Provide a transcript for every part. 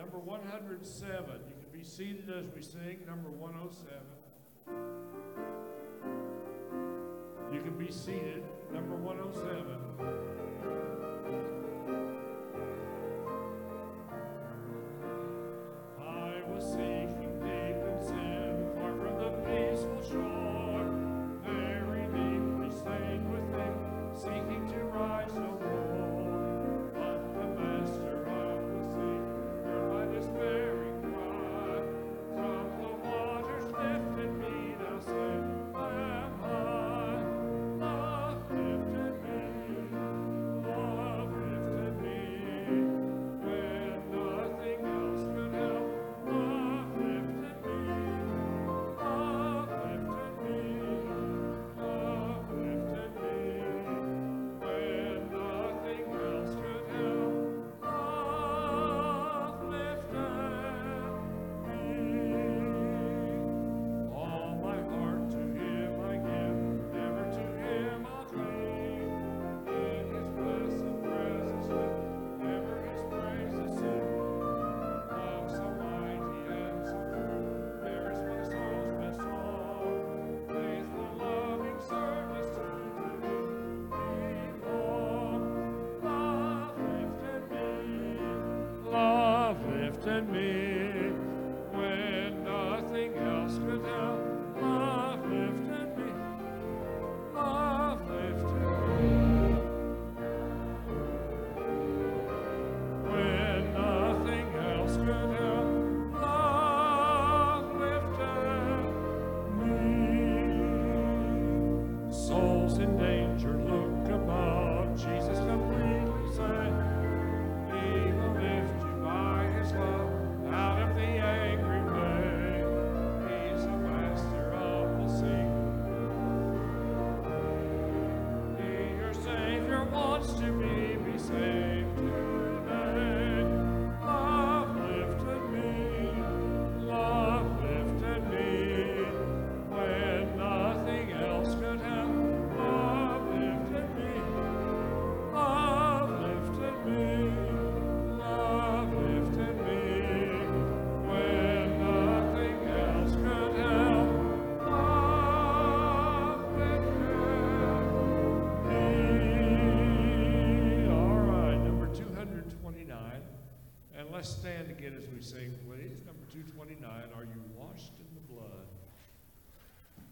number 107. You can be seated as we sing number 107. You can be seated, number 107.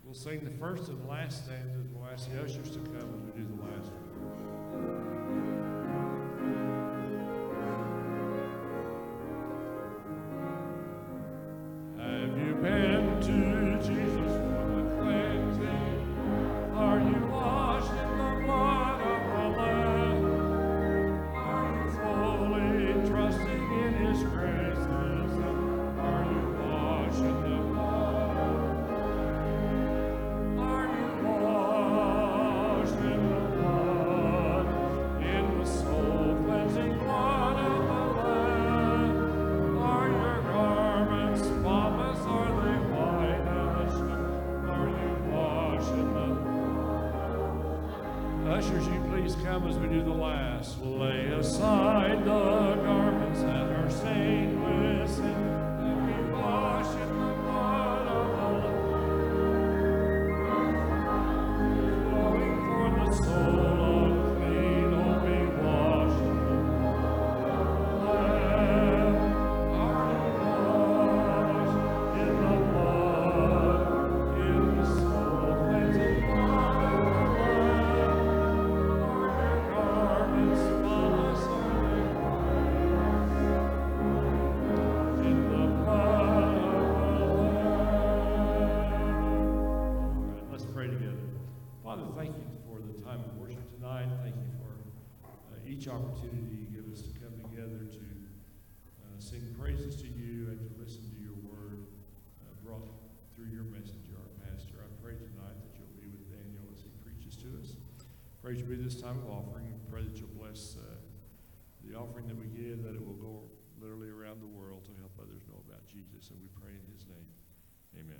We'll sing the first and the last stanzas. We'll ask the ushers to come as we do the last one. Red sing praises to you and to listen to your word uh, brought through your messenger, our pastor. I pray tonight that you'll be with Daniel as he preaches to us. Pray you be this time of offering. Pray that you'll bless uh, the offering that we give, that it will go literally around the world to help others know about Jesus. And we pray in his name. Amen.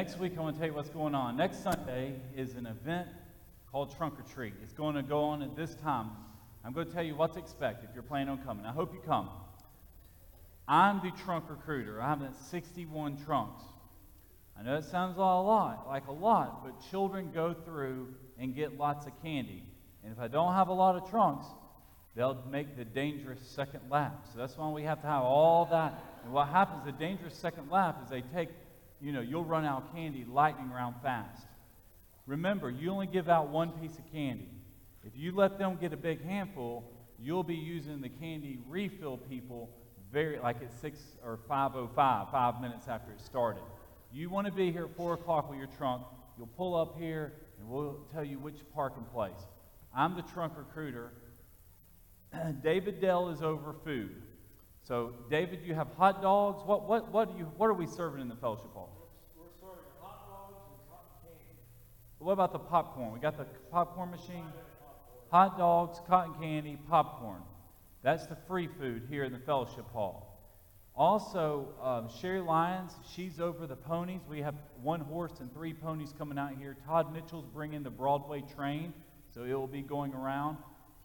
Next week, I want to tell you what's going on. Next Sunday is an event called Trunk or Treat. It's going to go on at this time. I'm going to tell you what to expect if you're planning on coming. I hope you come. I'm the trunk recruiter. I have 61 trunks. I know it sounds a lot, like a lot, but children go through and get lots of candy. And if I don't have a lot of trunks, they'll make the dangerous second lap. So that's why we have to have all that. And what happens, the dangerous second lap, is they take, you know, you'll run out of candy lightning round fast. Remember, you only give out one piece of candy. If you let them get a big handful, you'll be using the candy refill people very like at six or five oh five, five minutes after it started. You want to be here at 4 o'clock with your trunk. You'll pull up here and we'll tell you which parking place. I'm the trunk recruiter. David Dell is over food. So, David, you have hot dogs. What, what, what, do you, what are we serving in the fellowship hall? We're serving hot dogs and cotton candy. What about the popcorn? We got the popcorn machine? Hot dogs, cotton candy, popcorn. That's the free food here in the fellowship hall. Also, um, Sherry Lyons, she's over the ponies. We have one horse and three ponies coming out here. Todd Mitchell's bringing the Broadway train, so it will be going around.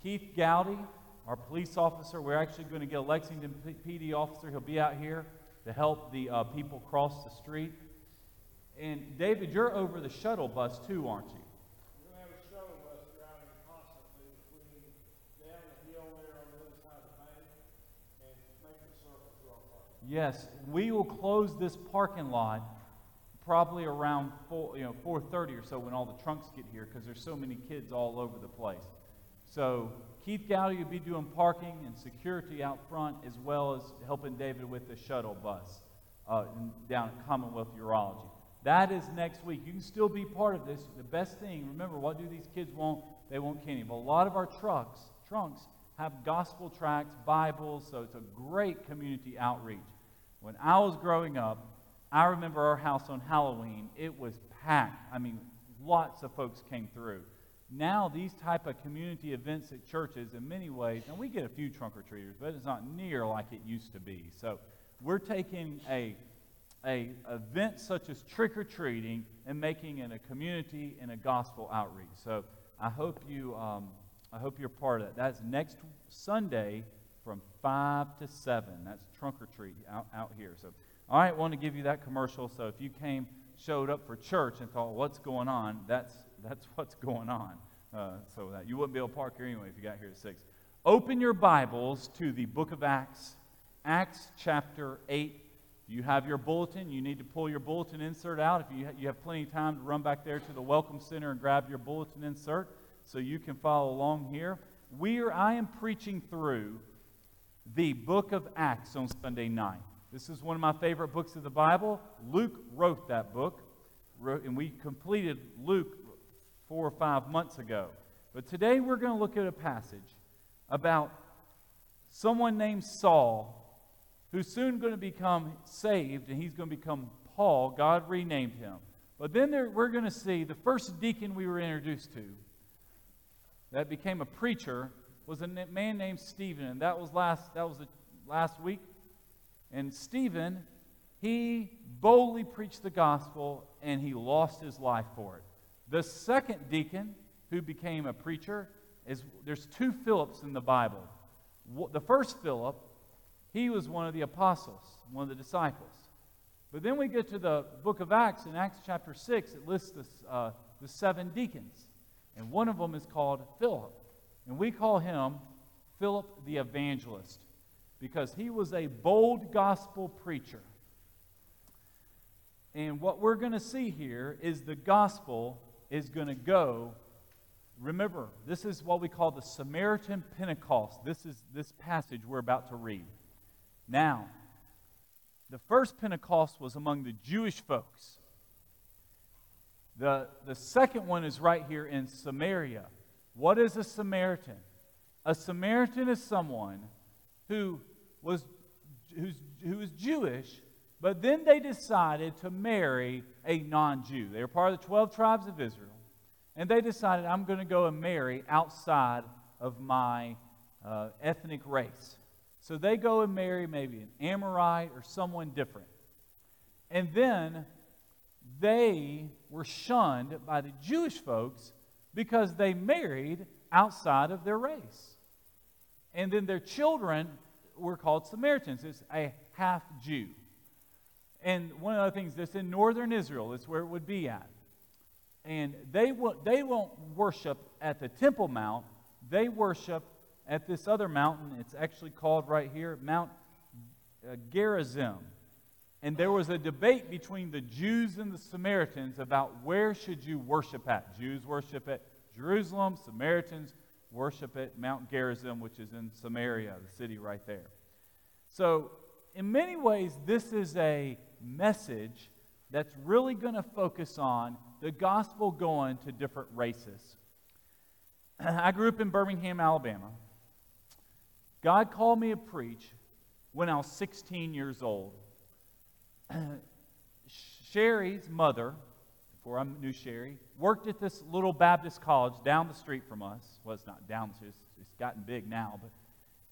Keith Gowdy, our police officer, we're actually going to get a Lexington PD officer. He'll be out here to help the uh, people cross the street. And David, you're over the shuttle bus too, aren't you? Yes, we will close this parking lot probably around four, you know, 4:30 or so when all the trunks get here because there's so many kids all over the place. So Keith Gowdy will be doing parking and security out front as well as helping David with the shuttle bus uh, down at Commonwealth Urology. That is next week. You can still be part of this. The best thing, remember, what do these kids want? They want candy. But a lot of our trucks, trunks have gospel tracts, Bibles, so it's a great community outreach. When I was growing up, I remember our house on Halloween. It was packed. I mean, lots of folks came through. Now, these type of community events at churches, in many ways, and we get a few trunk or treaters, but it's not near like it used to be. So, we're taking a a event such as trick or treating and making it a community and a gospel outreach. So, I hope you um, I hope you're part of that. That's next Sunday from 5 to 7. That's trunk or treat out, out here. So, all right, want to give you that commercial. So, if you came, showed up for church and thought, what's going on? That's, that's what's going on. Uh, so, that you wouldn't be able to park here anyway if you got here at 6. Open your Bibles to the book of Acts, Acts chapter 8. You have your bulletin. You need to pull your bulletin insert out. If you, ha- you have plenty of time to run back there to the Welcome Center and grab your bulletin insert so you can follow along here. We are, I am preaching through the book of Acts on Sunday night. This is one of my favorite books of the Bible. Luke wrote that book, and we completed Luke four or five months ago. But today we're going to look at a passage about someone named Saul who's soon going to become saved, and he's going to become Paul. God renamed him. But then there, we're going to see the first deacon we were introduced to that became a preacher was a man named Stephen, and that was last that was the last week. And Stephen, he boldly preached the gospel and he lost his life for it. The second deacon who became a preacher is there's two Philips in the Bible. The first Philip, he was one of the apostles, one of the disciples. But then we get to the book of Acts, in Acts chapter 6, it lists this, uh, the seven deacons. And one of them is called Philip. And we call him Philip the Evangelist because he was a bold gospel preacher. And what we're going to see here is the gospel is going to go. Remember, this is what we call the Samaritan Pentecost. This is this passage we're about to read. Now, the first Pentecost was among the Jewish folks. The, the second one is right here in Samaria. What is a Samaritan? A Samaritan is someone who was who's, who was Jewish, but then they decided to marry a non Jew. They were part of the 12 tribes of Israel. And they decided, I'm going to go and marry outside of my uh, ethnic race. So they go and marry maybe an Amorite or someone different. And then they were shunned by the Jewish folks because they married outside of their race. And then their children were called Samaritans. It's a half Jew. And one of the things that's in northern Israel, is where it would be at. And they, will, they won't worship at the Temple Mount, they worship at this other mountain. It's actually called right here Mount uh, Gerizim. And there was a debate between the Jews and the Samaritans about where should you worship at. Jews worship at Jerusalem, Samaritans worship at Mount Gerizim, which is in Samaria, the city right there. So, in many ways, this is a message that's really going to focus on the gospel going to different races. I grew up in Birmingham, Alabama. God called me to preach when I was 16 years old. Sherry's mother, before I knew Sherry, worked at this little Baptist college down the street from us. Well, it's not down it's, it's gotten big now, but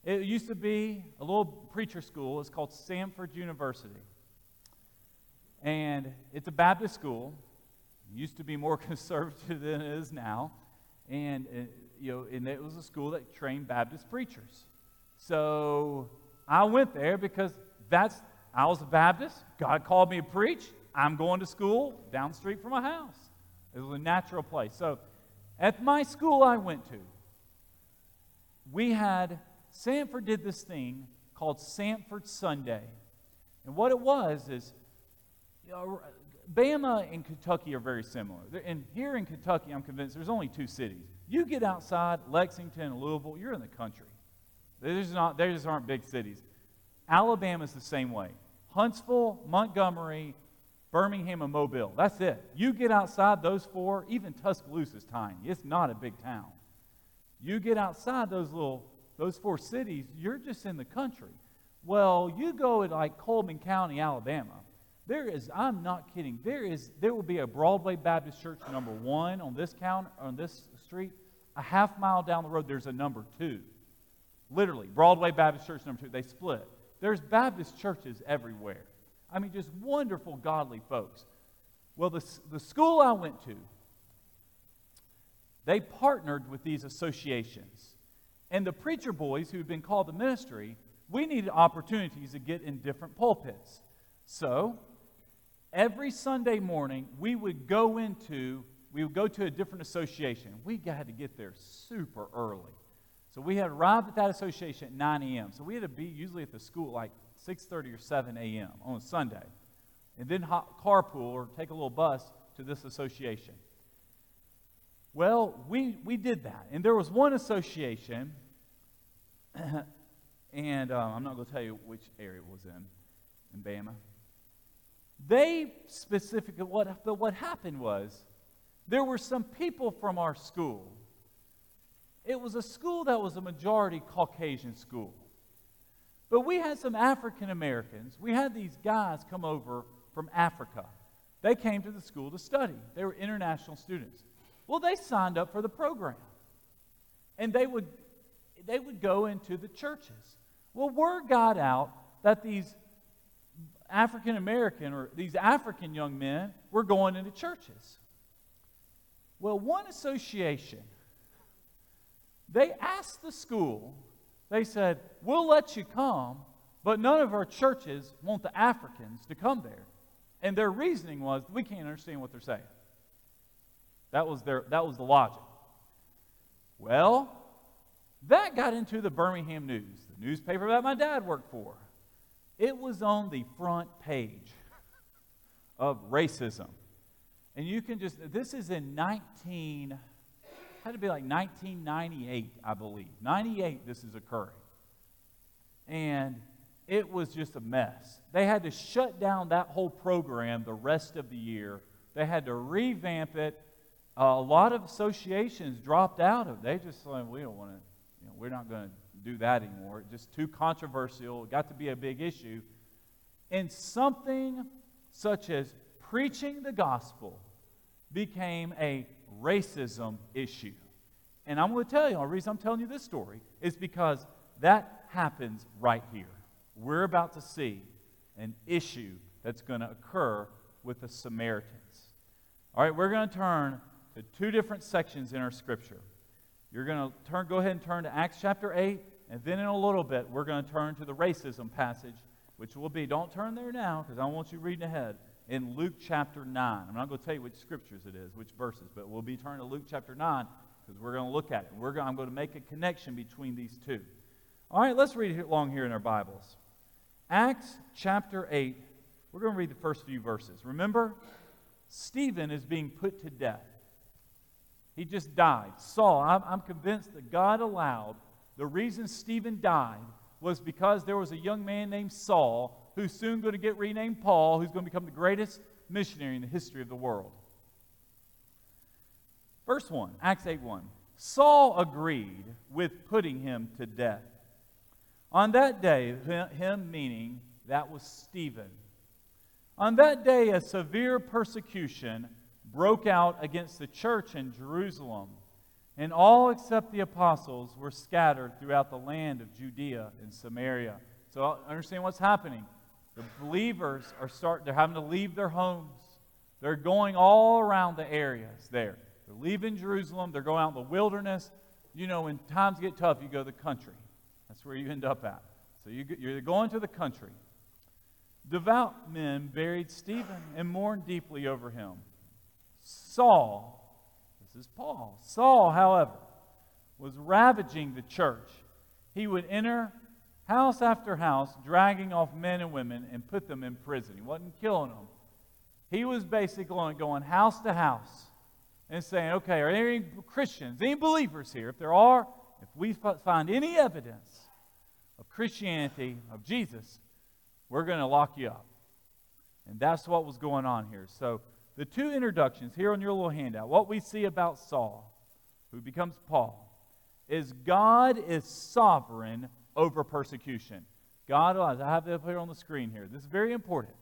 it used to be a little preacher school. It's called Samford University. And it's a Baptist school. It used to be more conservative than it is now. And, uh, you know, and it was a school that trained Baptist preachers. So I went there because that's, I was a Baptist. God called me to preach. I'm going to school down the street from my house. It was a natural place. So at my school I went to, we had, Samford did this thing called Samford Sunday. And what it was is, Bama and Kentucky are very similar. And here in Kentucky, I'm convinced there's only two cities. You get outside Lexington and Louisville, you're in the country. There's not, there just aren't big cities. Alabama's the same way. Huntsville, Montgomery, Birmingham, and Mobile. That's it. You get outside those four, even Tuscaloosa is tiny. It's not a big town. You get outside those little, those four cities, you're just in the country. Well, you go to like Cullman County, Alabama. There is, I'm not kidding, there is, there will be a Broadway Baptist Church number one on this count, on this street. A half mile down the road, there's a number two. Literally, Broadway Baptist Church number two. They split. There's Baptist churches everywhere. I mean, just wonderful, godly folks. Well, the, the school I went to, they partnered with these associations. And the preacher boys who had been called to ministry, we needed opportunities to get in different pulpits. So, every Sunday morning, we would go into, we would go to a different association. We had to get there super early. So we had arrived at that association at 9 a.m. So we had to be usually at the school like 6:30 or 7 a.m. on Sunday, and then carpool or take a little bus to this association. Well, we we did that, and there was one association, and uh, I'm not going to tell you which area it was in, in Bama. They specifically what but what happened was there were some people from our school it was a school that was a majority Caucasian school. But we had some African Americans. We had these guys come over from Africa. They came to the school to study. They were international students. Well, they signed up for the program. And they would, they would go into the churches. Well, word got out that these African American or these African young men were going into churches. Well, one association they asked the school, they said, We'll let you come, but none of our churches want the Africans to come there. And their reasoning was, We can't understand what they're saying. That was, their, that was the logic. Well, that got into the Birmingham News, the newspaper that my dad worked for. It was on the front page of racism. And you can just, this is in 19 had to be like 1998, I believe. 98, this is occurring. And it was just a mess. They had to shut down that whole program the rest of the year. They had to revamp it. Uh, a lot of associations dropped out of it. They just said, we don't want to, you know, we're not going to do that anymore. Just too controversial. It got to be a big issue. And something such as preaching the gospel became a racism issue. And I'm going to tell you, the reason I'm telling you this story is because that happens right here. We're about to see an issue that's going to occur with the Samaritans. All right, we're going to turn to two different sections in our scripture. You're going to turn, go ahead and turn to Acts chapter 8, and then in a little bit, we're going to turn to the racism passage, which will be, don't turn there now, because I want you reading ahead, in Luke chapter 9. I'm not going to tell you which scriptures it is, which verses, but we'll be turning to Luke chapter 9, because we're going to look at it. We're going, I'm going to make a connection between these two. All right, let's read it along here in our Bibles. Acts chapter 8, we're going to read the first few verses. Remember, Stephen is being put to death. He just died. Saul, I'm, I'm convinced that God allowed the reason Stephen died was because there was a young man named Saul who's soon going to get renamed Paul, who's going to become the greatest missionary in the history of the world. Verse 1, Acts 8 1. Saul agreed with putting him to death. On that day, him meaning that was Stephen. On that day, a severe persecution broke out against the church in Jerusalem, and all except the apostles were scattered throughout the land of Judea and Samaria. So understand what's happening. The believers are starting, they're having to leave their homes. They're going all around the areas there. They're leaving Jerusalem, they're going out in the wilderness. You know, when times get tough, you go to the country. That's where you end up at. So you, you're going to the country. Devout men buried Stephen and mourned deeply over him. Saul, this is Paul, Saul, however, was ravaging the church. He would enter house after house, dragging off men and women and put them in prison. He wasn't killing them. He was basically going house to house and saying, okay, are there any Christians, any believers here? If there are, if we find any evidence of Christianity, of Jesus, we're going to lock you up. And that's what was going on here. So the two introductions here on your little handout, what we see about Saul, who becomes Paul, is God is sovereign over persecution. God, allows, I have it up here on the screen here. This is very important.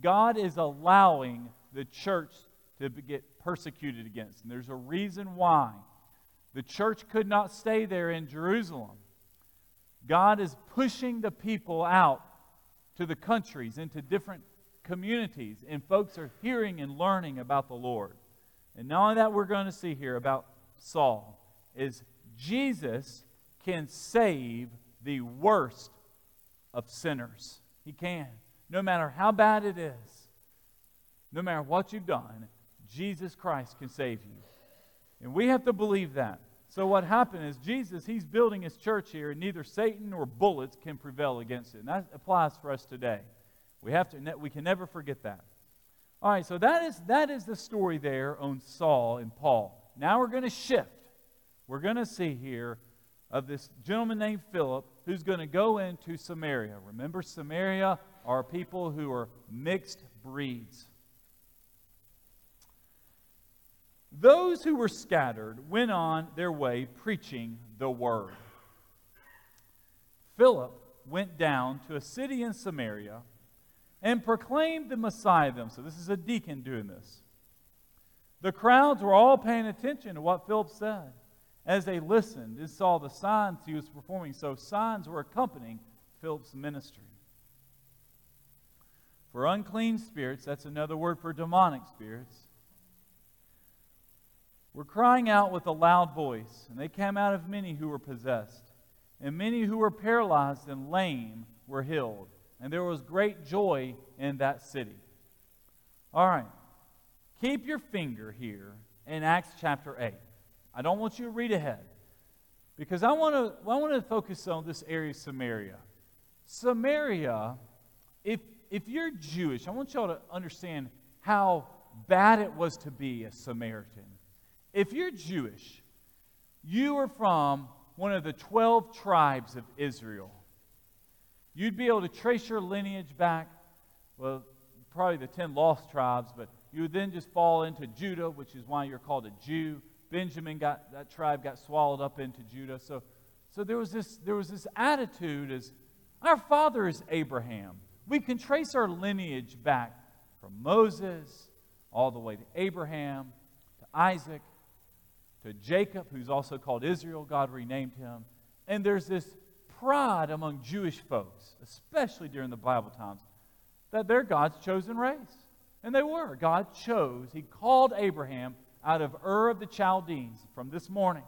God is allowing the church to get persecuted against. And there's a reason why. The church could not stay there in Jerusalem. God is pushing the people out to the countries, into different communities, and folks are hearing and learning about the Lord. And not only that, we're going to see here about Saul is Jesus can save the worst of sinners. He can. No matter how bad it is, no matter what you've done, Jesus Christ can save you. And we have to believe that. So what happened is Jesus, he's building his church here, and neither Satan nor bullets can prevail against it. And that applies for us today. We have to we can never forget that. All right, so that is that is the story there on Saul and Paul. Now we're going to shift. We're going to see here of this gentleman named Philip who's going to go into Samaria. Remember, Samaria are people who are mixed breeds. Those who were scattered went on their way preaching the word. Philip went down to a city in Samaria and proclaimed the Messiah them. So this is a deacon doing this. The crowds were all paying attention to what Philip said as they listened and saw the signs he was performing. So signs were accompanying Philip's ministry. For unclean spirits, that's another word for demonic spirits, were crying out with a loud voice, and they came out of many who were possessed. And many who were paralyzed and lame were healed and there was great joy in that city. All right. Keep your finger here in Acts chapter 8. I don't want you to read ahead because I want to, I want to focus on this area of Samaria. Samaria, if, if you're Jewish, I want y'all to understand how bad it was to be a Samaritan. If you're Jewish, you are from one of the 12 tribes of Israel. You'd be able to trace your lineage back, well, probably the 10 lost tribes, but you would then just fall into Judah, which is why you're called a Jew. Benjamin got that tribe got swallowed up into Judah. So, so there was this there was this attitude as our father is Abraham. We can trace our lineage back from Moses all the way to Abraham, to Isaac, to Jacob, who's also called Israel. God renamed him. And there's this pride among Jewish folks, especially during the Bible times. that they're God's chosen race. And they were. God chose, He called Abraham out of Ur of the Chaldeans from this morning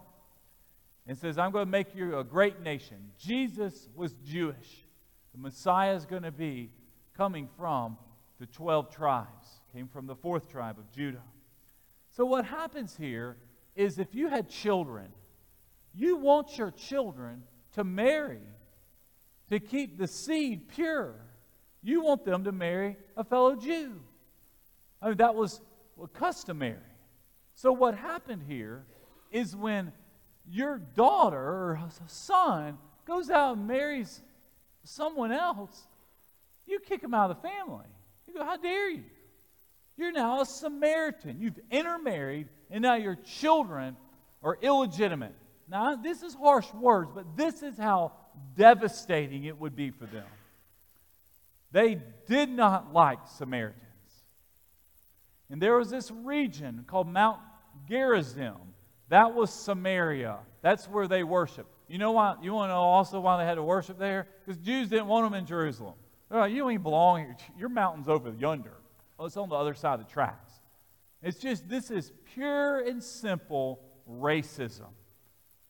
and says, I'm going to make you a great nation. Jesus was Jewish. The Messiah is going to be coming from the 12 tribes, came from the fourth tribe of Judah. So, what happens here is if you had children, you want your children to marry, to keep the seed pure. You want them to marry a fellow Jew. I mean, that was customary. So, what happened here is when your daughter or son goes out and marries someone else, you kick him out of the family. You go, How dare you? You're now a Samaritan. You've intermarried, and now your children are illegitimate. Now, this is harsh words, but this is how devastating it would be for them. They did not like Samaritans. And there was this region called Mount Gerizim. That was Samaria. That's where they worshiped. You know why? You want to know also why they had to worship there? Because Jews didn't want them in Jerusalem. They're Like, you ain't belong here. Your mountain's over yonder. Oh, it's on the other side of the tracks. It's just, this is pure and simple racism.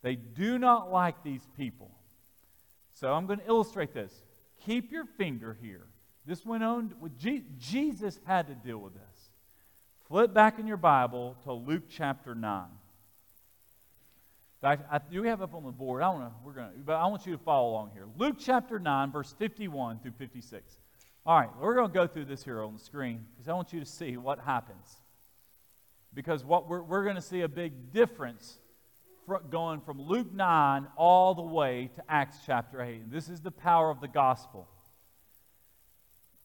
They do not like these people. So I'm going to illustrate this. Keep your finger here. This went on, with Jesus had to deal with this. Flip back in your Bible to Luke chapter 9. I, I do we have up on the board. I want to, we're going to, but I want you to follow along here. Luke chapter 9, verse 51 through 56. All right, we're going to go through this here on the screen because I want you to see what happens. Because what we're, we're going to see a big difference going from Luke 9 all the way to Acts chapter 8. And this is the power of the gospel.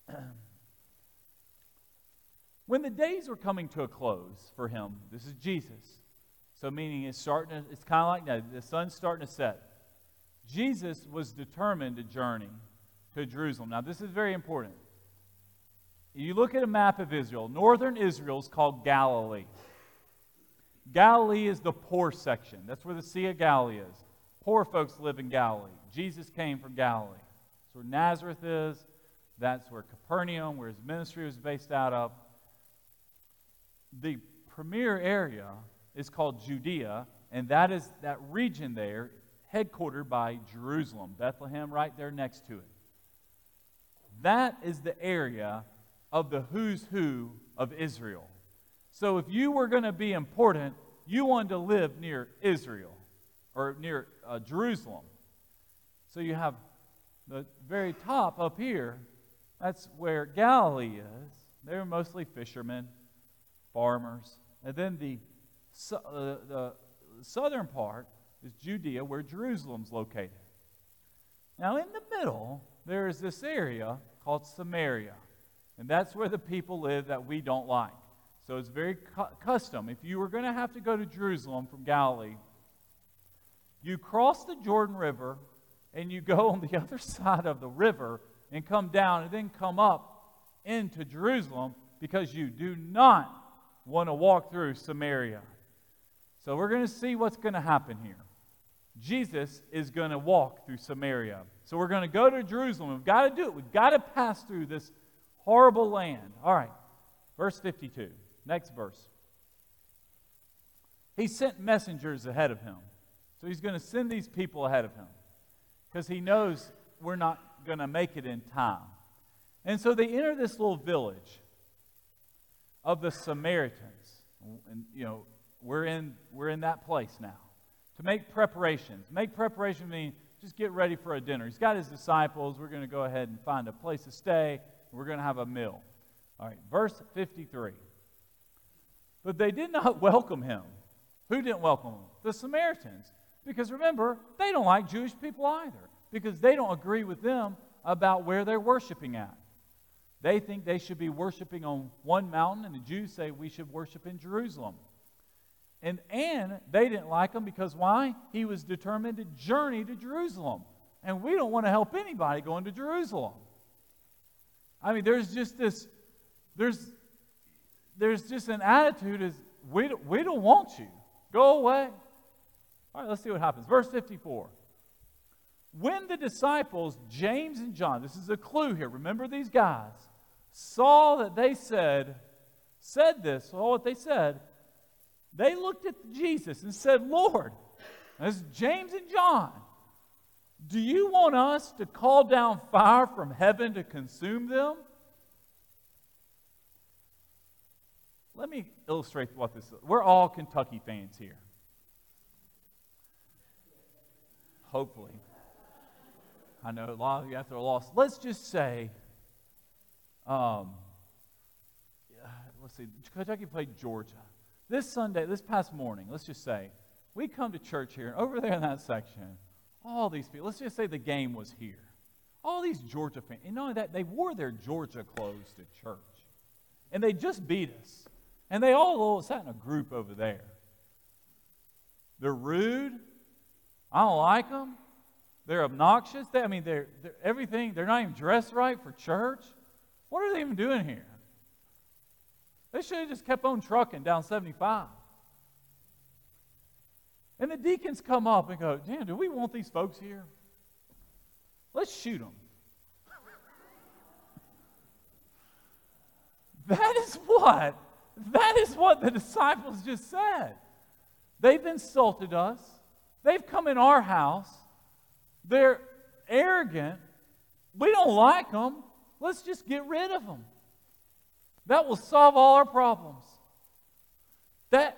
when the days were coming to a close for him, this is Jesus. So, meaning it's starting it's kind of like now, the sun's starting to set. Jesus was determined to journey to Jerusalem. Now, this is very important. You look at a map of Israel, northern Israel is called Galilee. Galilee is the poor section. That's where the Sea of Galilee is. Poor folks live in Galilee. Jesus came from Galilee. That's where Nazareth is. That's where Capernaum, where his ministry was based out of. The premier area is called Judea, and that is that region there, headquartered by Jerusalem, Bethlehem right there next to it. That is the area of the who's who of Israel. So if you were going to be important, you wanted to live near Israel or near uh, Jerusalem. So you have the very top up here, that's where Galilee is. They were mostly fishermen, farmers. And then the, uh, the southern part is Judea, where Jerusalem's located. Now, in the middle, there is this area called Samaria. And that's where the people live that we don't like. So it's very cu- custom. If you were going to have to go to Jerusalem from Galilee, you cross the Jordan River and you go on the other side of the river and come down and then come up into Jerusalem because you do not want to walk through Samaria. So we're going to see what's going to happen here. Jesus is going to walk through Samaria. So we're going to go to Jerusalem. We've got to do it. We've got to pass through this horrible land. All right, verse 52. Next verse. He sent messengers ahead of him. So he's going to send these people ahead of him because he knows we're not going to make it in time. And so they enter this little village of the Samaritans. And, you know, we're in, we're in that place now to make preparations. Make preparation means just get ready for a dinner. He's got his disciples. We're going to go ahead and find a place to stay. We're going to have a meal. All right, verse 53. But they did not welcome him. Who didn't welcome him? The Samaritans. Because remember, they don't like Jewish people either, because they don't agree with them about where they're worshiping at. They think they should be worshiping on one mountain, and the Jews say we should worship in Jerusalem. And, and they didn't like him because why? He was determined to journey to Jerusalem. And we don't want to help anybody going to Jerusalem. I mean, there's just this, there's, there's just an attitude is we, we don't want you. Go away. All right, let's see what happens. Verse 54. When the disciples, James and John, this is a clue here, remember these guys, saw that they said, said this, saw what they said, they looked at Jesus and said, Lord, as James and John, do you want us to call down fire from heaven to consume them? Let me illustrate what this is. We're all Kentucky fans here. Hopefully. I know a lot of you after a loss. Let's just say, um, let's see, Kentucky played Georgia. This Sunday, this past morning, let's just say, we come to church here, and over there in that section, all these people, let's just say the game was here. All these Georgia fans, and not only that, they wore their Georgia clothes to church. And they just beat us. And they all oh, sat in a group over there. They're rude. I don't like them. They're obnoxious. They, I mean, they're, they're everything. They're not even dressed right for church. What are they even doing here? They should have just kept on trucking down 75. And the deacons come up and go, Damn, do we want these folks here? Let's shoot them. that is what, that is what the disciples just said. They've insulted us. They've come in our house. They're arrogant. We don't like them. Let's just get rid of them. That will solve all our problems. That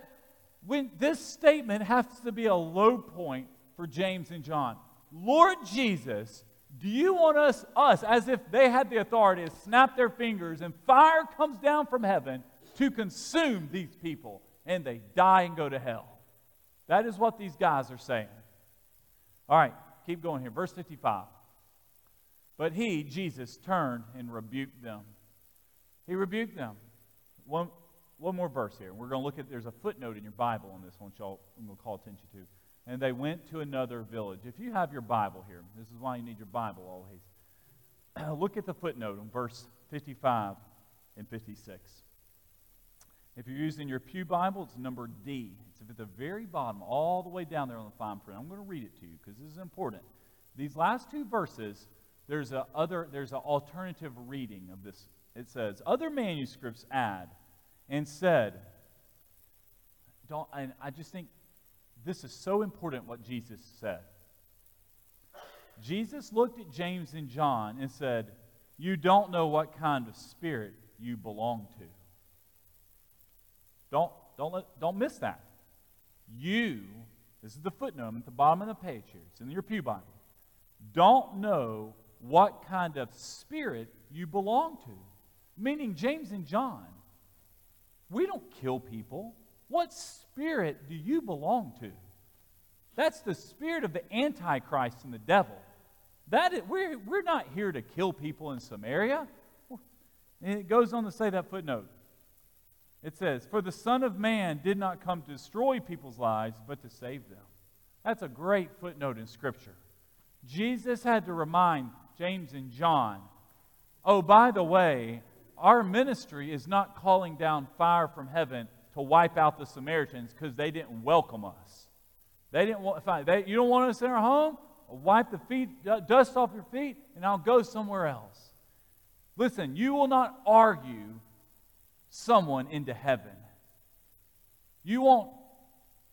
when this statement has to be a low point for James and John. Lord Jesus, do you want us, us, as if they had the authority to snap their fingers and fire comes down from heaven to consume these people and they die and go to hell? That is what these guys are saying. All right, keep going here. Verse 55. But he, Jesus, turned and rebuked them. He rebuked them. One, one more verse here. We're going to look at, there's a footnote in your Bible on this one, y'all, I'm going to call attention to. And they went to another village. If you have your Bible here, this is why you need your Bible always. look at the footnote on verse 55 and 56. If you're using your Pew Bible, it's number D. It's at the very bottom, all the way down there on the fine print. I'm going to read it to you because this is important. These last two verses, there's a other, there's an alternative reading of this. It says, other manuscripts add and said, don't, and I just think this is so important what Jesus said. Jesus looked at James and John and said, You don't know what kind of spirit you belong to. Don't, don't, don't miss that. You, this is the footnote at the bottom of the page here, it's in your Pew Bible, don't know what kind of spirit you belong to. Meaning, James and John we don't kill people. What spirit do you belong to? That's the spirit of the Antichrist and the devil. That is, we're, we're not here to kill people in Samaria. And it goes on to say that footnote. It says, For the Son of Man did not come to destroy people's lives, but to save them. That's a great footnote in Scripture. Jesus had to remind James and John, oh, by the way, our ministry is not calling down fire from heaven to wipe out the Samaritans because they didn't welcome us. They didn't want, they, you don't want us in our home? wipe the feet, dust off your feet, and I'll go somewhere else. Listen, you will not argue someone into heaven. You won't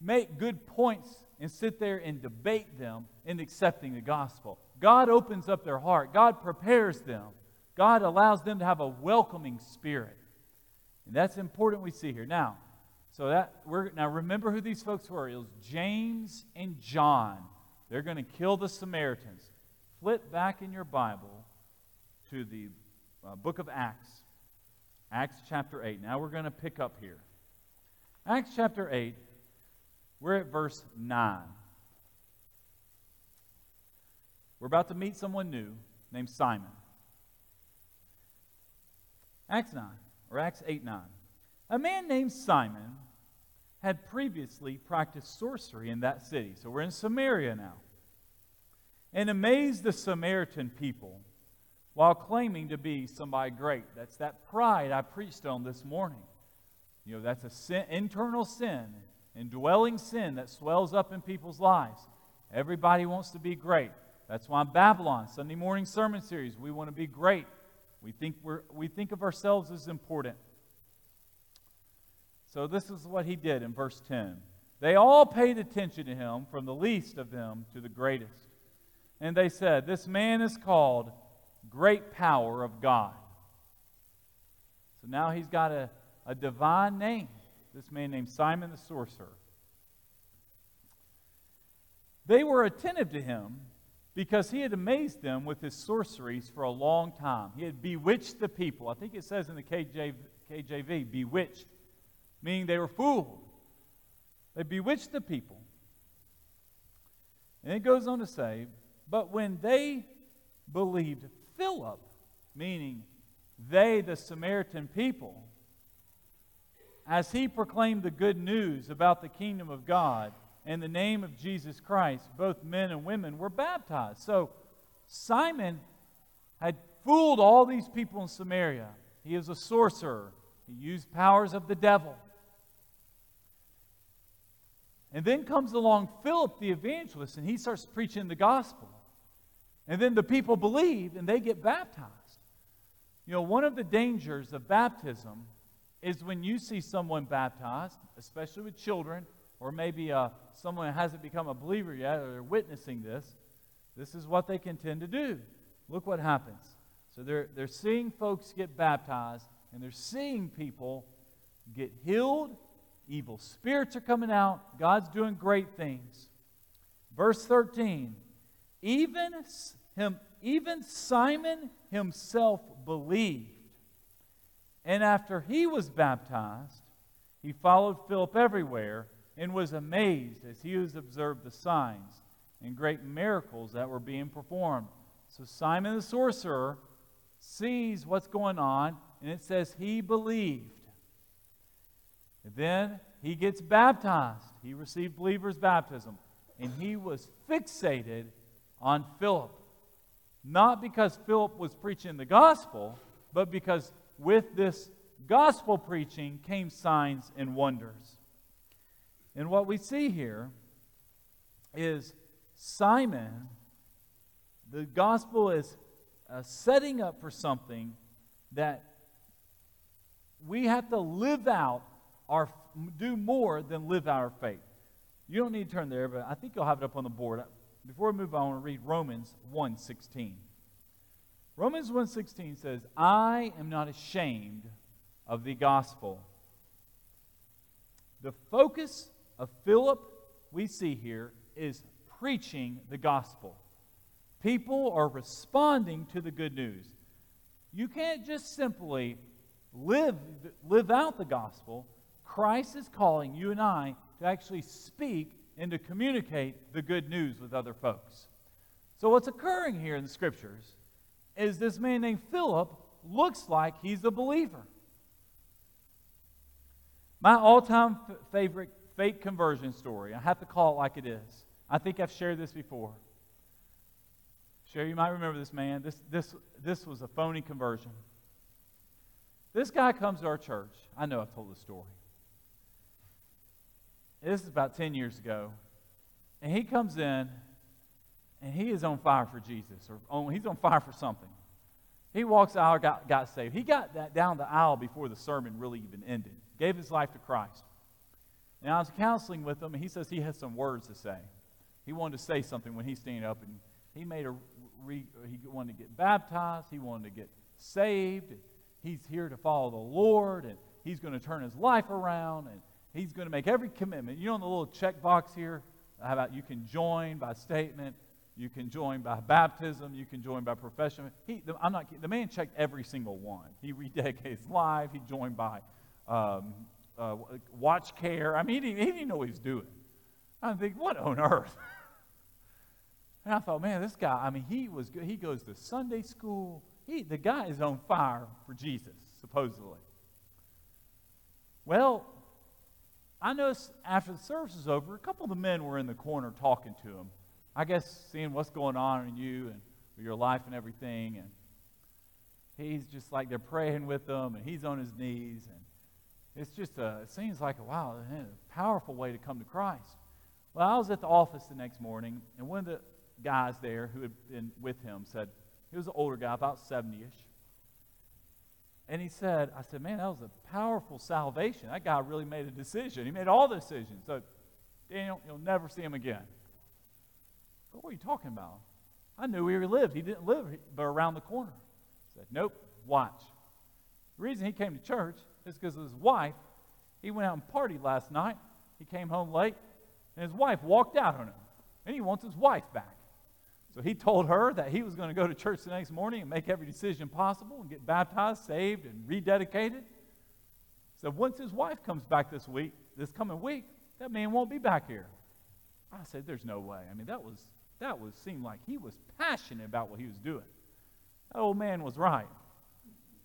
make good points and sit there and debate them in accepting the gospel. God opens up their heart, God prepares them. God allows them to have a welcoming spirit. And that's important we see here. Now, so that we're now remember who these folks were. It was James and John. They're going to kill the Samaritans. Flip back in your Bible to the uh, book of Acts. Acts chapter 8. Now we're going to pick up here. Acts chapter 8, we're at verse 9. We're about to meet someone new named Simon. Acts 9, or Acts 8 9. A man named Simon had previously practiced sorcery in that city. So we're in Samaria now. And amazed the Samaritan people while claiming to be somebody great. That's that pride I preached on this morning. You know, that's a sin, internal sin, indwelling sin that swells up in people's lives. Everybody wants to be great. That's why Babylon, Sunday morning sermon series, we want to be great. We think, we're, we think of ourselves as important. So this is what he did in verse 10. They all paid attention to him, from the least of them to the greatest. And they said, This man is called Great Power of God. So now he's got a, a divine name, this man named Simon the sorcerer. They were attentive to him because he had amazed them with his sorceries for a long time. He had bewitched the people. I think it says in the KJ, KJV, bewitched, meaning they were fooled. They bewitched the people. And it goes on to say, but when they believed Philip, meaning they, the Samaritan people, as he proclaimed the good news about the kingdom of God in the name of Jesus Christ, both men and women were baptized. So Simon had fooled all these people in Samaria. He is a sorcerer, he used powers of the devil. And then comes along Philip the evangelist, and he starts preaching the gospel. And then the people believe and they get baptized. You know, one of the dangers of baptism is when you see someone baptized, especially with children, or maybe uh, someone hasn't become a believer yet, or they're witnessing this, this is what they can tend to do. Look what happens. So they're, they're seeing folks get baptized, and they're seeing people get healed. Evil spirits are coming out. God's doing great things. Verse 13 even him, even Simon himself believed. And after he was baptized, he followed Philip everywhere and was amazed as he was observed the signs and great miracles that were being performed. So Simon the sorcerer sees what's going on, and it says he believed. And then he gets baptized. He received believer's baptism, and he was fixated on Philip. Not because Philip was preaching the gospel, but because with this gospel preaching came signs and wonders. And what we see here is Simon, the gospel is uh, setting up for something that we have to live out our do more than live out our faith. You don't need to turn there, but I think you'll have it up on the board. Before we move on, I want to read Romans 1.16. Romans 1.16 says, I am not ashamed of the gospel. The focus of Philip, we see here, is preaching the gospel. People are responding to the good news. You can't just simply live, live out the gospel. Christ is calling you and I to actually speak and to communicate the good news with other folks. So, what's occurring here in the scriptures is this man named Philip looks like he's a believer. My all time f- favorite fake conversion story, I have to call it like it is. I think I've shared this before. Sure, you might remember this man. This, this, this was a phony conversion. This guy comes to our church. I know I've told this story. This is about 10 years ago. And he comes in and he is on fire for Jesus, or on, he's on fire for something. He walks out, got, got saved. He got that down the aisle before the sermon really even ended, gave his life to Christ. And I was counseling with him, and he says he has some words to say. He wanted to say something when he's standing up, and he made a re, he wanted to get baptized, he wanted to get saved. He's here to follow the Lord, and he's going to turn his life around, and He's going to make every commitment. You know, in the little check box here, how about you can join by statement, you can join by baptism, you can join by profession. He, the, I'm not the man checked every single one. He rededicated his life. He joined by um, uh, watch care. I mean, he, he didn't know what he was doing. I think, what on earth? and I thought, man, this guy. I mean, he was. He goes to Sunday school. He, the guy is on fire for Jesus, supposedly. Well, I noticed after the service was over, a couple of the men were in the corner talking to him. I guess seeing what's going on in you and your life and everything. And he's just like they're praying with them, and he's on his knees. And it's just a, it seems like a wow, a powerful way to come to Christ. Well, I was at the office the next morning, and one of the guys there who had been with him said, he was an older guy, about 70 ish. And he said, I said, man, that was a powerful salvation. That guy really made a decision. He made all the decisions. So, Daniel, you'll never see him again. But what are you talking about? I knew where he lived. He didn't live but around the corner. Said, nope, watch. The reason he came to church is because of his wife, he went out and partied last night. He came home late, and his wife walked out on him. And he wants his wife back. So he told her that he was going to go to church the next morning and make every decision possible and get baptized, saved, and rededicated. So once his wife comes back this week, this coming week, that man won't be back here. I said, There's no way. I mean, that was that was seemed like he was passionate about what he was doing. That old man was right.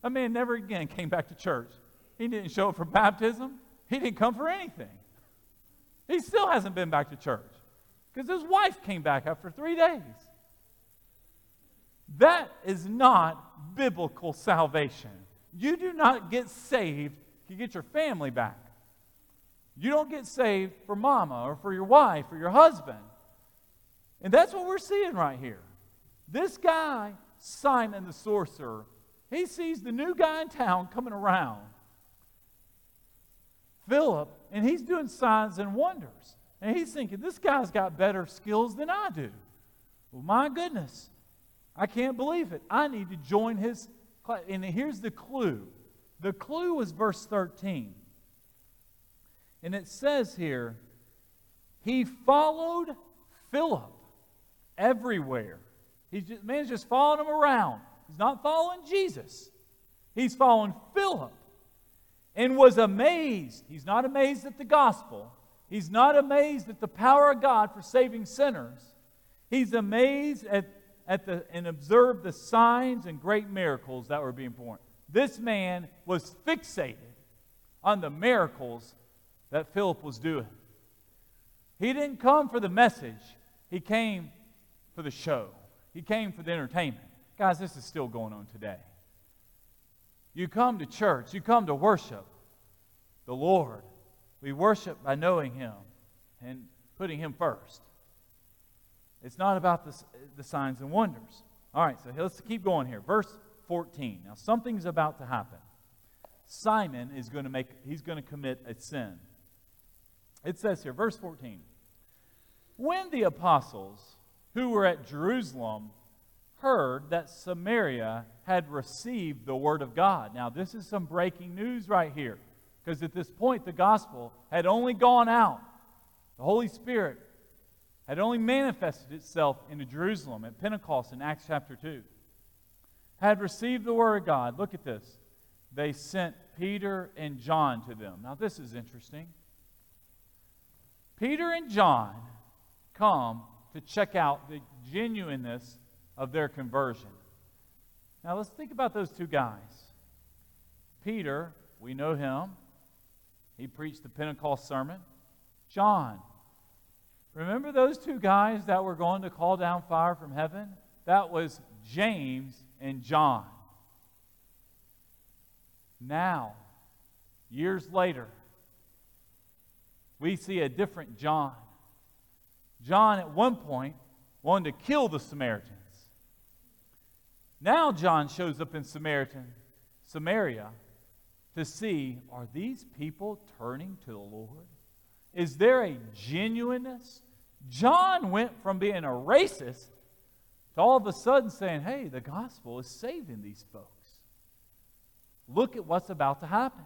That man never again came back to church. He didn't show up for baptism. He didn't come for anything. He still hasn't been back to church because his wife came back after three days. That is not biblical salvation. You do not get saved to get your family back. You don't get saved for mama or for your wife or your husband. And that's what we're seeing right here. This guy, Simon the sorcerer, he sees the new guy in town coming around, Philip, and he's doing signs and wonders. And he's thinking, this guy's got better skills than I do. Well, my goodness, I can't believe it. I need to join his class. And here's the clue the clue was verse 13. And it says here, he followed Philip everywhere. He's just, man's just following him around. He's not following Jesus. He's following Philip and was amazed. He's not amazed at the gospel. He's not amazed at the power of God for saving sinners. He's amazed at, at the, and observed the signs and great miracles that were being performed. This man was fixated on the miracles that Philip was doing. He didn't come for the message, he came for the show, he came for the entertainment. Guys, this is still going on today. You come to church, you come to worship the Lord. We worship by knowing Him and putting Him first. It's not about the, the signs and wonders. All right, so let's keep going here. Verse 14. Now, something's about to happen. Simon is going to make, he's going to commit a sin. It says here, verse 14 When the apostles who were at Jerusalem heard that Samaria had received the word of God. Now, this is some breaking news right here, because at this point, the gospel had only gone out. The Holy Spirit had only manifested itself into Jerusalem at Pentecost in Acts chapter 2. Had received the word of God. Look at this. They sent Peter and John to them. Now, this is interesting. Peter and John come to check out the genuineness of their conversion. Now let's think about those two guys. Peter, we know him. He preached the Pentecost sermon. John, remember those two guys that were going to call down fire from heaven? That was James and John. Now, years later, we see a different John. John, at one point, wanted to kill the Samaritans. Now, John shows up in Samaritan, Samaria to see are these people turning to the Lord? Is there a genuineness? John went from being a racist to all of a sudden saying, hey, the gospel is saving these folks. Look at what's about to happen.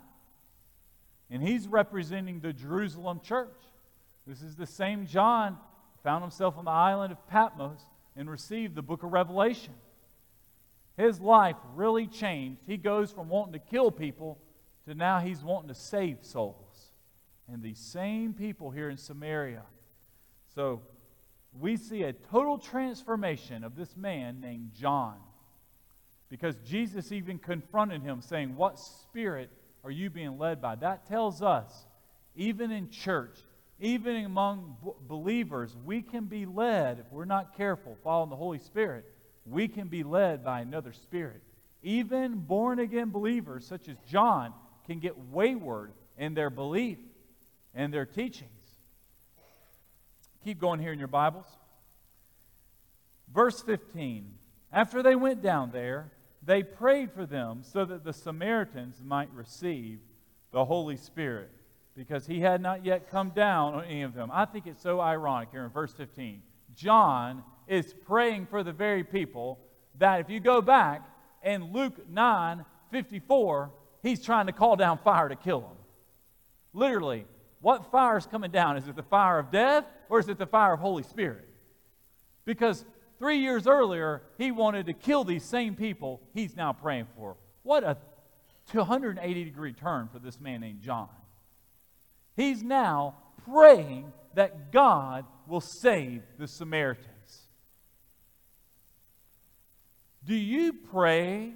And he's representing the Jerusalem church. This is the same John found himself on the island of Patmos and received the book of Revelation. His life really changed. He goes from wanting to kill people to now he's wanting to save souls. And these same people here in Samaria. So we see a total transformation of this man named John. Because Jesus even confronted him, saying, What spirit are you being led by? That tells us, even in church, even among b- believers, we can be led, if we're not careful, following the Holy Spirit, we can be led by another spirit. Even born again believers, such as John, can get wayward in their belief and their teachings. Keep going here in your Bibles. Verse 15. After they went down there, they prayed for them so that the Samaritans might receive the Holy Spirit because he had not yet come down on any of them. I think it's so ironic here in verse 15. John is praying for the very people that if you go back in Luke 9 54, he's trying to call down fire to kill them. Literally, what fire is coming down? Is it the fire of death or is it the fire of Holy Spirit? Because three years earlier, he wanted to kill these same people he's now praying for. What a 280 degree turn for this man named John. He's now praying that God will save the Samaritans. Do you pray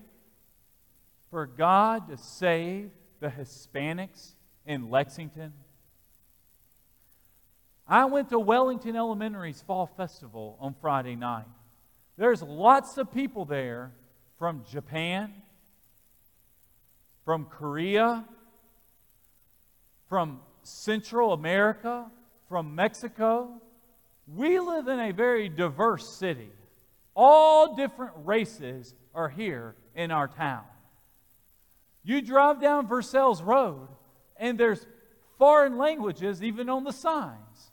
for God to save the Hispanics in Lexington? I went to Wellington Elementary's Fall Festival on Friday night. There's lots of people there from Japan, from Korea, from Central America, from Mexico. We live in a very diverse city. All different races are here in our town. You drive down Versailles Road, and there's foreign languages even on the signs.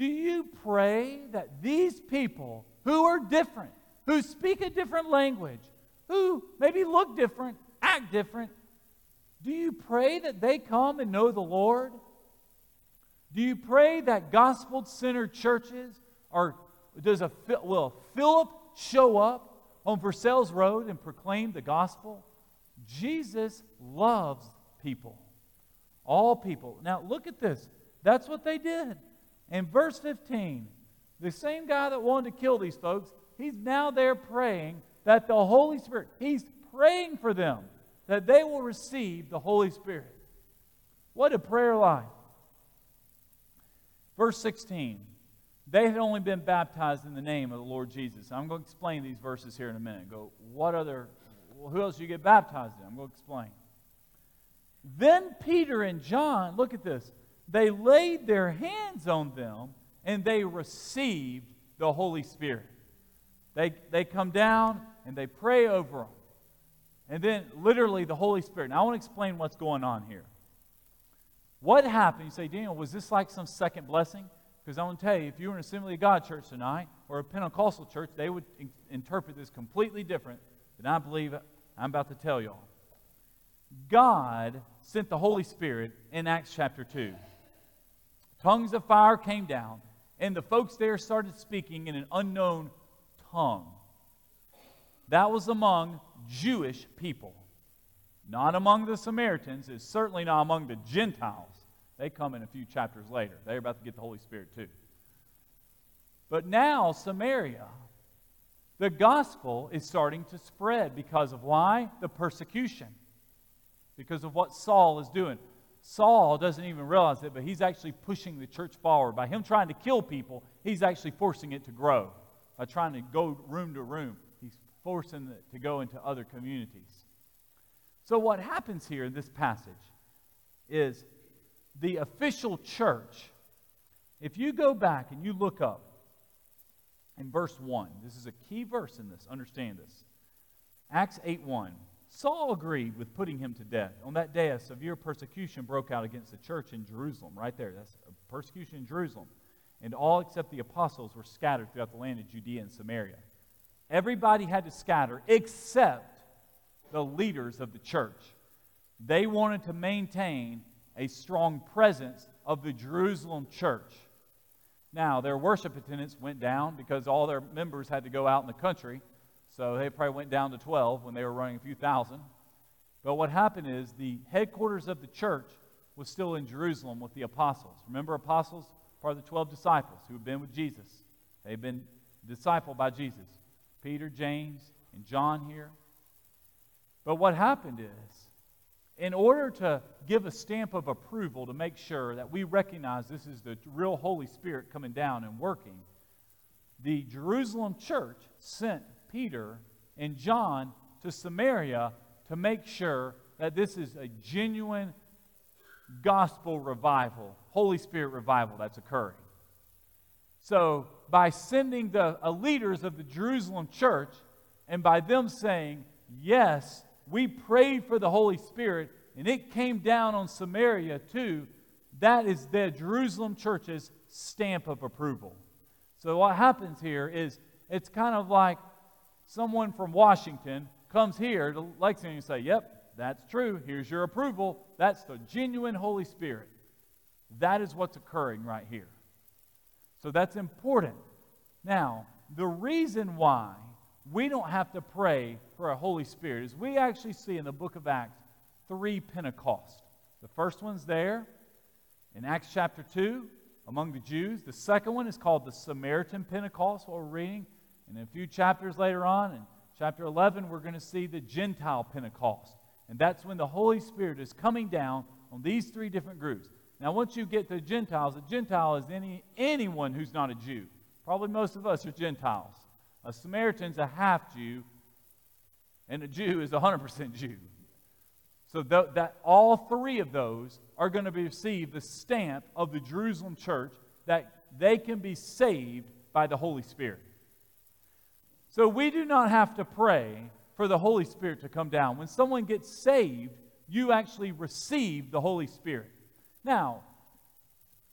Do you pray that these people who are different, who speak a different language, who maybe look different, act different, do you pray that they come and know the Lord? Do you pray that gospel centered churches are, does a, will Philip show up on Versailles Road and proclaim the gospel? Jesus loves people, all people. Now, look at this. That's what they did. In verse 15, the same guy that wanted to kill these folks, he's now there praying that the Holy Spirit, he's praying for them that they will receive the Holy Spirit. What a prayer life. Verse 16. They had only been baptized in the name of the Lord Jesus. I'm going to explain these verses here in a minute. Go, what other, well, who else you get baptized in? I'm going to explain. Then Peter and John, look at this, they laid their hands on them and they received the Holy Spirit. They, they come down and they pray over them. And then, literally, the Holy Spirit. Now, I want to explain what's going on here. What happened? You say, Daniel, was this like some second blessing? Because I want to tell you, if you were in Assembly of God church tonight or a Pentecostal church, they would in- interpret this completely different than I believe I'm about to tell y'all. God sent the Holy Spirit in Acts chapter 2. Tongues of fire came down, and the folks there started speaking in an unknown tongue. That was among Jewish people, not among the Samaritans. It's certainly not among the Gentiles. They come in a few chapters later. They're about to get the Holy Spirit too. But now, Samaria, the gospel is starting to spread because of why? The persecution. Because of what Saul is doing. Saul doesn't even realize it, but he's actually pushing the church forward. By him trying to kill people, he's actually forcing it to grow. By trying to go room to room, he's forcing it to go into other communities. So, what happens here in this passage is the official church, if you go back and you look up in verse 1, this is a key verse in this, understand this. Acts 8 1. Saul agreed with putting him to death. On that day, a severe persecution broke out against the church in Jerusalem, right there. That's persecution in Jerusalem. And all except the apostles were scattered throughout the land of Judea and Samaria. Everybody had to scatter except the leaders of the church. They wanted to maintain a strong presence of the Jerusalem church. Now, their worship attendance went down because all their members had to go out in the country so they probably went down to 12 when they were running a few thousand. But what happened is the headquarters of the church was still in Jerusalem with the apostles. Remember, apostles, part of the 12 disciples who had been with Jesus. They've been discipled by Jesus. Peter, James, and John here. But what happened is, in order to give a stamp of approval to make sure that we recognize this is the real Holy Spirit coming down and working, the Jerusalem church sent Peter and John to Samaria to make sure that this is a genuine gospel revival, Holy Spirit revival that's occurring. So, by sending the uh, leaders of the Jerusalem church And by them saying, Yes, we prayed for the Holy Spirit, and it came down on Samaria too, that is the Jerusalem church's stamp of approval. So, what happens here is it's kind of like someone from Washington comes here to Lexington and say, Yep, that's true. Here's your approval. That's the genuine Holy Spirit. That is what's occurring right here. So that's important. Now, the reason why we don't have to pray for a Holy Spirit is we actually see in the book of Acts three Pentecost. The first one's there in Acts chapter 2 among the Jews. The second one is called the Samaritan Pentecost, what we're reading. And a few chapters later on, in chapter 11, we're going to see the Gentile Pentecost. And that's when the Holy Spirit is coming down on these three different groups. Now, once you get to Gentiles, a Gentile is any, anyone who's not a Jew. Probably most of us are Gentiles. A Samaritan's a half Jew, and a Jew is a 100% Jew. So th- that all three of those are going to receive the stamp of the Jerusalem church that they can be saved by the Holy Spirit. So we do not have to pray for the Holy Spirit to come down. When someone gets saved, you actually receive the Holy Spirit. Now,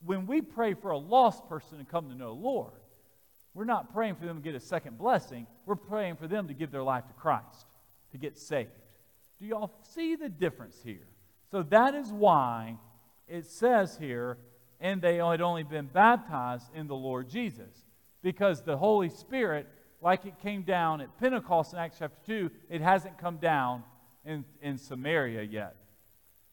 when we pray for a lost person to come to know the Lord, we're not praying for them to get a second blessing. We're praying for them to give their life to Christ, to get saved. Do y'all see the difference here? So that is why it says here, and they had only been baptized in the Lord Jesus. Because the Holy Spirit, like it came down at Pentecost in Acts chapter 2, it hasn't come down in, in Samaria yet.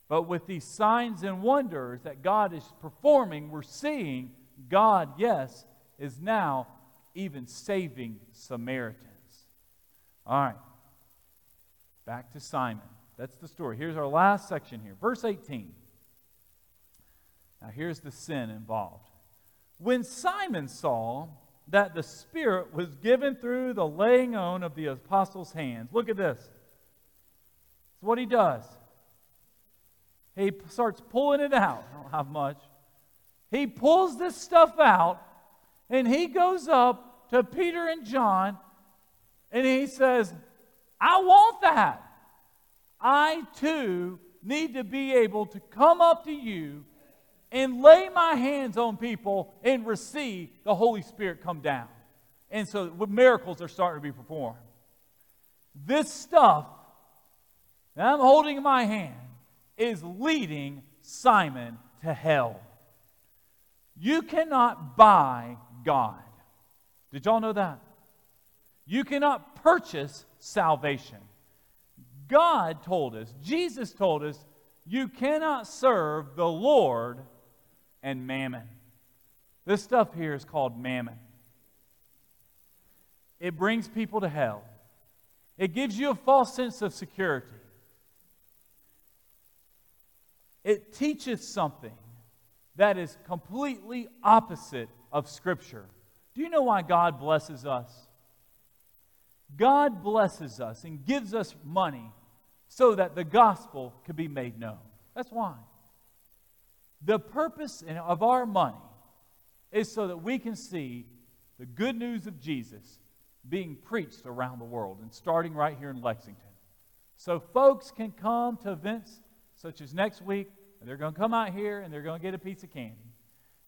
But with these signs and wonders that God is performing, we're seeing God, yes, is now even saving Samaritans. All right. Back to Simon. That's the story. Here's our last section here. Verse 18. Now, here's the sin involved. When Simon saw that the Spirit was given through the laying on of the apostles' hands, look at this. It's what he does. He starts pulling it out. I don't have much. He pulls this stuff out and he goes up to Peter and John and he says, I want that. I too need to be able to come up to you and lay my hands on people and receive the Holy Spirit come down. And so miracles are starting to be performed. This stuff that I'm holding in my hand is leading Simon to hell. You cannot buy God. Did y'all know that? You cannot purchase salvation. God told us, Jesus told us, you cannot serve the Lord and mammon. This stuff here is called mammon. It brings people to hell. It gives you a false sense of security. It teaches something that is completely opposite of Scripture. Do you know why God blesses us? God blesses us and gives us money so that the gospel can be made known. That's why. The purpose of our money is so that we can see the good news of Jesus being preached around the world and starting right here in Lexington. So folks can come to events such as next week, and they're going to come out here and they're going to get a piece of candy.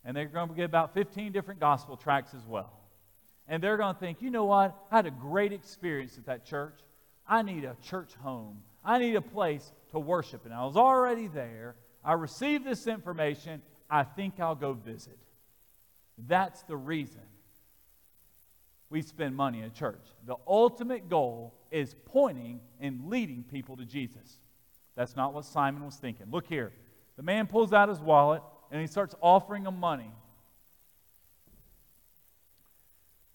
And they're going to get about 15 different gospel tracts as well. And they're going to think, you know what? I had a great experience at that church. I need a church home. I need a place to worship. And I was already there. I received this information. I think I'll go visit. That's the reason we spend money in church. The ultimate goal is pointing and leading people to Jesus. That's not what Simon was thinking. Look here. The man pulls out his wallet and he starts offering them money.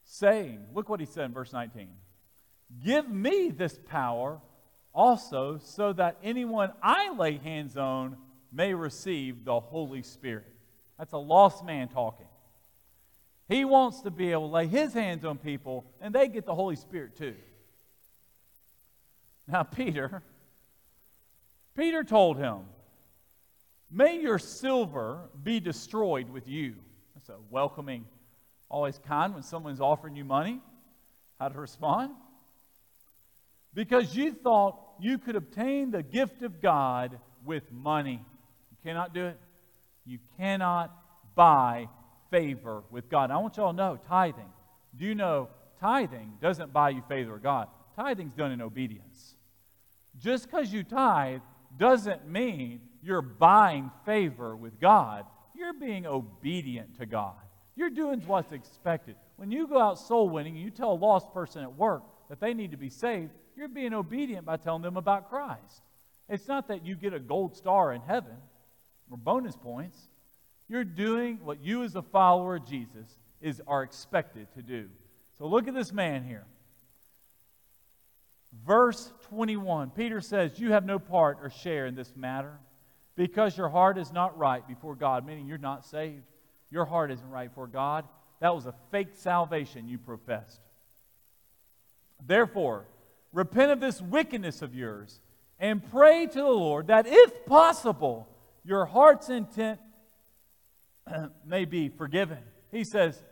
Saying, look what he said in verse 19 Give me this power also, so that anyone I lay hands on may receive the Holy Spirit. That's a lost man talking. He wants to be able to lay his hands on people and they get the Holy Spirit too. Now, Peter, Peter told him, May your silver be destroyed with you. That's a welcoming, always kind when someone's offering you money. How to respond? because you thought you could obtain the gift of God with money. Cannot do it. You cannot buy favor with God. I want y'all to know tithing. Do you know tithing doesn't buy you favor with God? Tithing's done in obedience. Just because you tithe doesn't mean you're buying favor with God. You're being obedient to God. You're doing what's expected. When you go out soul winning and you tell a lost person at work that they need to be saved, you're being obedient by telling them about Christ. It's not that you get a gold star in heaven or bonus points. You're doing what you, as a follower of Jesus, is, are expected to do. So look at this man here. Verse 21, Peter says, You have no part or share in this matter because your heart is not right before God, meaning you're not saved. Your heart isn't right before God. That was a fake salvation you professed. Therefore, repent of this wickedness of yours and pray to the Lord that, if possible, your heart's intent may be forgiven. He says,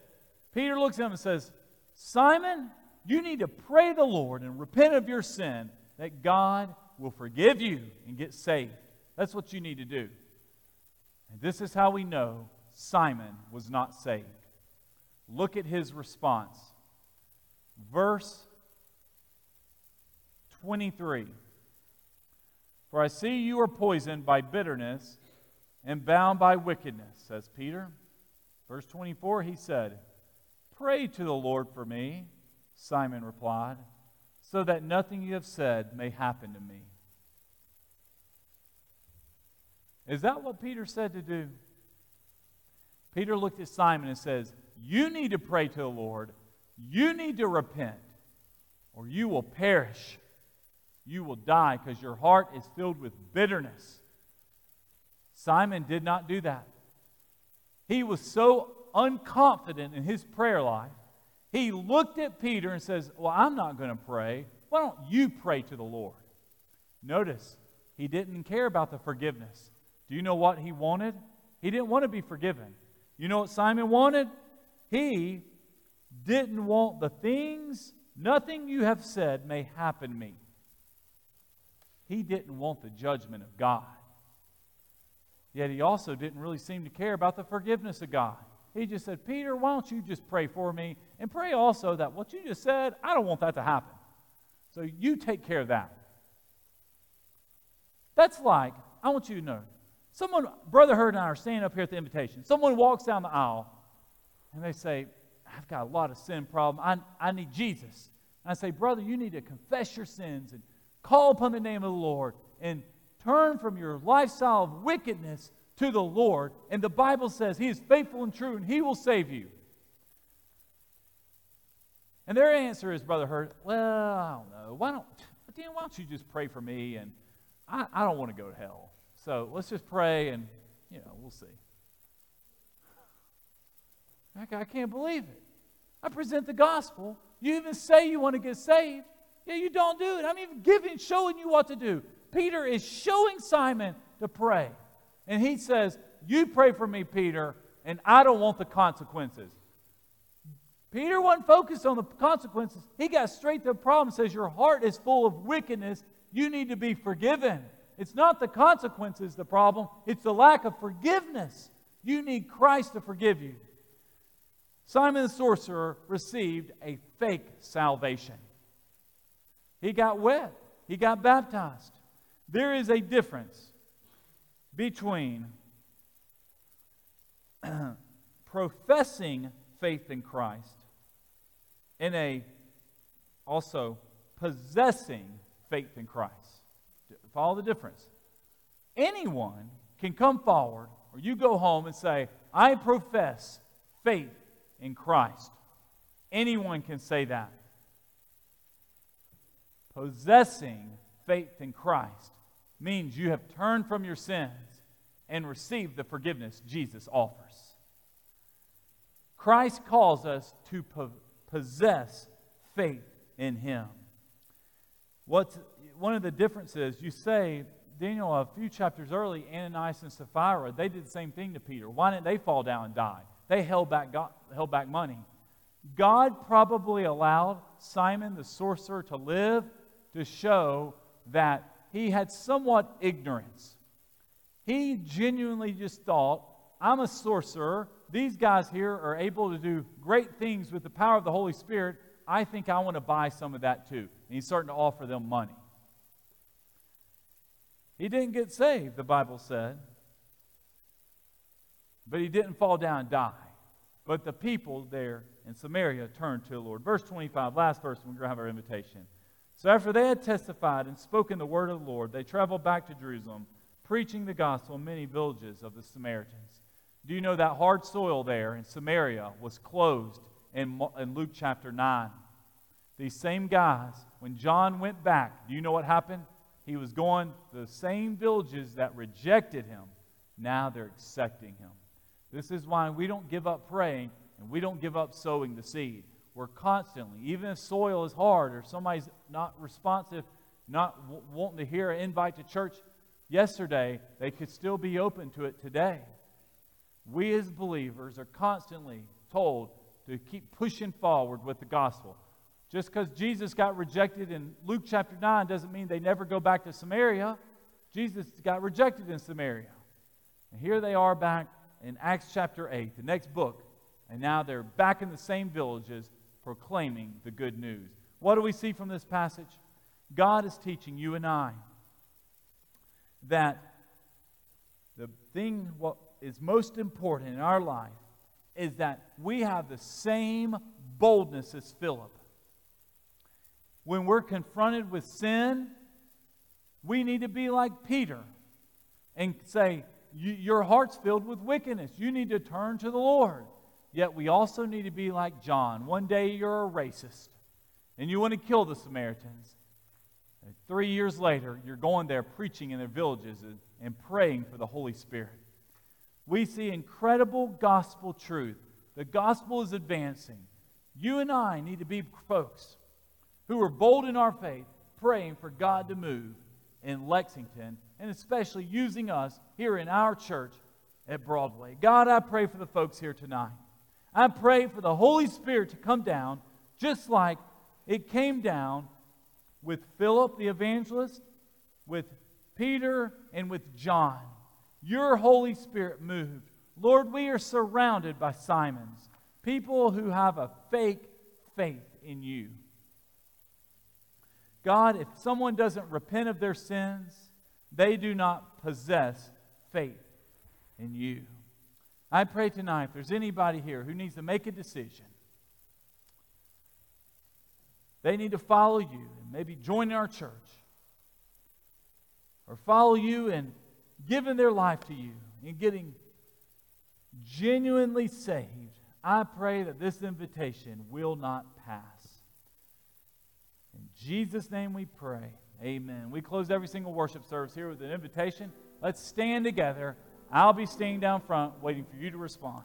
Peter looks at him and says, Simon, you need to pray the Lord and repent of your sin that God will forgive you and get saved. That's what you need to do. And this is how we know Simon was not saved. Look at his response. Verse 23 For I see you are poisoned by bitterness and bound by wickedness, says Peter. Verse 24, he said, Pray to the Lord for me, Simon replied, so that nothing you have said may happen to me. Is that what Peter said to do? Peter looked at Simon and says, You need to pray to the Lord. You need to repent, or you will perish. You will die because your heart is filled with bitterness. Simon did not do that. He was so unconfident in his prayer life. He looked at Peter and says, Well, I'm not going to pray. Why don't you pray to the Lord? Notice, he didn't care about the forgiveness. Do you know what he wanted? He didn't want to be forgiven. You know what Simon wanted? He didn't want the things, nothing you have said may happen to me. He didn't want the judgment of God. Yet he also didn't really seem to care about the forgiveness of God. He just said, Peter, why don't you just pray for me? And pray also that what you just said, I don't want that to happen. So you take care of that. That's like, I want you to know, someone, Brother Hurd and I are standing up here at the invitation. Someone walks down the aisle and they say, I've got a lot of sin problem. I, I need Jesus. And I say, Brother, you need to confess your sins and call upon the name of the Lord and turn from your lifestyle of wickedness to the Lord. And the Bible says He is faithful and true and He will save you. And their answer is, Brother Hurd, well, I don't know. Why don't, Dan, why don't you just pray for me? And I, I don't want to go to hell. So let's just pray and, you know, we'll see. I can't believe it. I present the gospel. You even say you want to get saved. Yeah, you don't do it. I'm even giving, showing you what to do. Peter is showing Simon to pray. And he says, You pray for me, Peter, and I don't want the consequences. Peter wasn't focused on the consequences. He got straight to the problem. Says, Your heart is full of wickedness. You need to be forgiven. It's not the consequences the problem, it's the lack of forgiveness. You need Christ to forgive you. Simon the sorcerer received a fake salvation. He got wet, he got baptized. There is a difference between professing faith in Christ and a also possessing faith in Christ. Follow the difference. Anyone can come forward, or you go home and say, I profess faith in Christ. Anyone can say that. Possessing faith in Christ means you have turned from your sins and received the forgiveness Jesus offers. Christ calls us to po- possess faith in Him. What's one of the differences? You say, Daniel, a few chapters early, Ananias and Sapphira, they did the same thing to Peter. Why didn't they fall down and die? They held back, God, held back money. God probably allowed Simon the sorcerer to live to show that he had somewhat ignorance. He genuinely just thought, I'm a sorcerer. These guys here are able to do great things with the power of the Holy Spirit. I think I want to buy some of that too. And he's starting to offer them money. He didn't get saved, the Bible said. But he didn't fall down and die. But the people there in Samaria turned to the Lord. Verse 25, last verse, we're going to have our invitation. So after they had testified and spoken the word of the Lord, they traveled back to Jerusalem, preaching the gospel in many villages of the Samaritans. Do you know that hard soil there in Samaria was closed in, in Luke chapter 9? These same guys, when John went back, do you know what happened? He was going the same villages that rejected him. Now they're accepting him. This is why we don't give up praying and we don't give up sowing the seed. We're constantly, even if soil is hard or somebody's not responsive, not w- wanting to hear an invite to church yesterday, they could still be open to it today. We as believers are constantly told to keep pushing forward with the gospel. Just because Jesus got rejected in Luke chapter 9 doesn't mean they never go back to Samaria. Jesus got rejected in Samaria. And here they are back in Acts chapter 8, the next book. And now they're back in the same villages proclaiming the good news. What do we see from this passage? God is teaching you and I that the thing what is most important in our life is that we have the same boldness as Philip. When we're confronted with sin, we need to be like Peter and say, Your heart's filled with wickedness. You need to turn to the Lord. Yet we also need to be like John. One day you're a racist and you want to kill the Samaritans. And three years later, you're going there preaching in their villages and, and praying for the Holy Spirit. We see incredible gospel truth. The gospel is advancing. You and I need to be folks who are bold in our faith, praying for God to move in Lexington, and especially using us here in our church at Broadway. God, I pray for the folks here tonight. I pray for the Holy Spirit to come down just like it came down with Philip the evangelist, with Peter, and with John. Your Holy Spirit moved. Lord, we are surrounded by Simons, people who have a fake faith in you. God, if someone doesn't repent of their sins, they do not possess faith in you. I pray tonight if there's anybody here who needs to make a decision, they need to follow you and maybe join our church or follow you and giving their life to you and getting genuinely saved. I pray that this invitation will not pass. In Jesus' name we pray. Amen. We close every single worship service here with an invitation. Let's stand together. I'll be staying down front waiting for you to respond.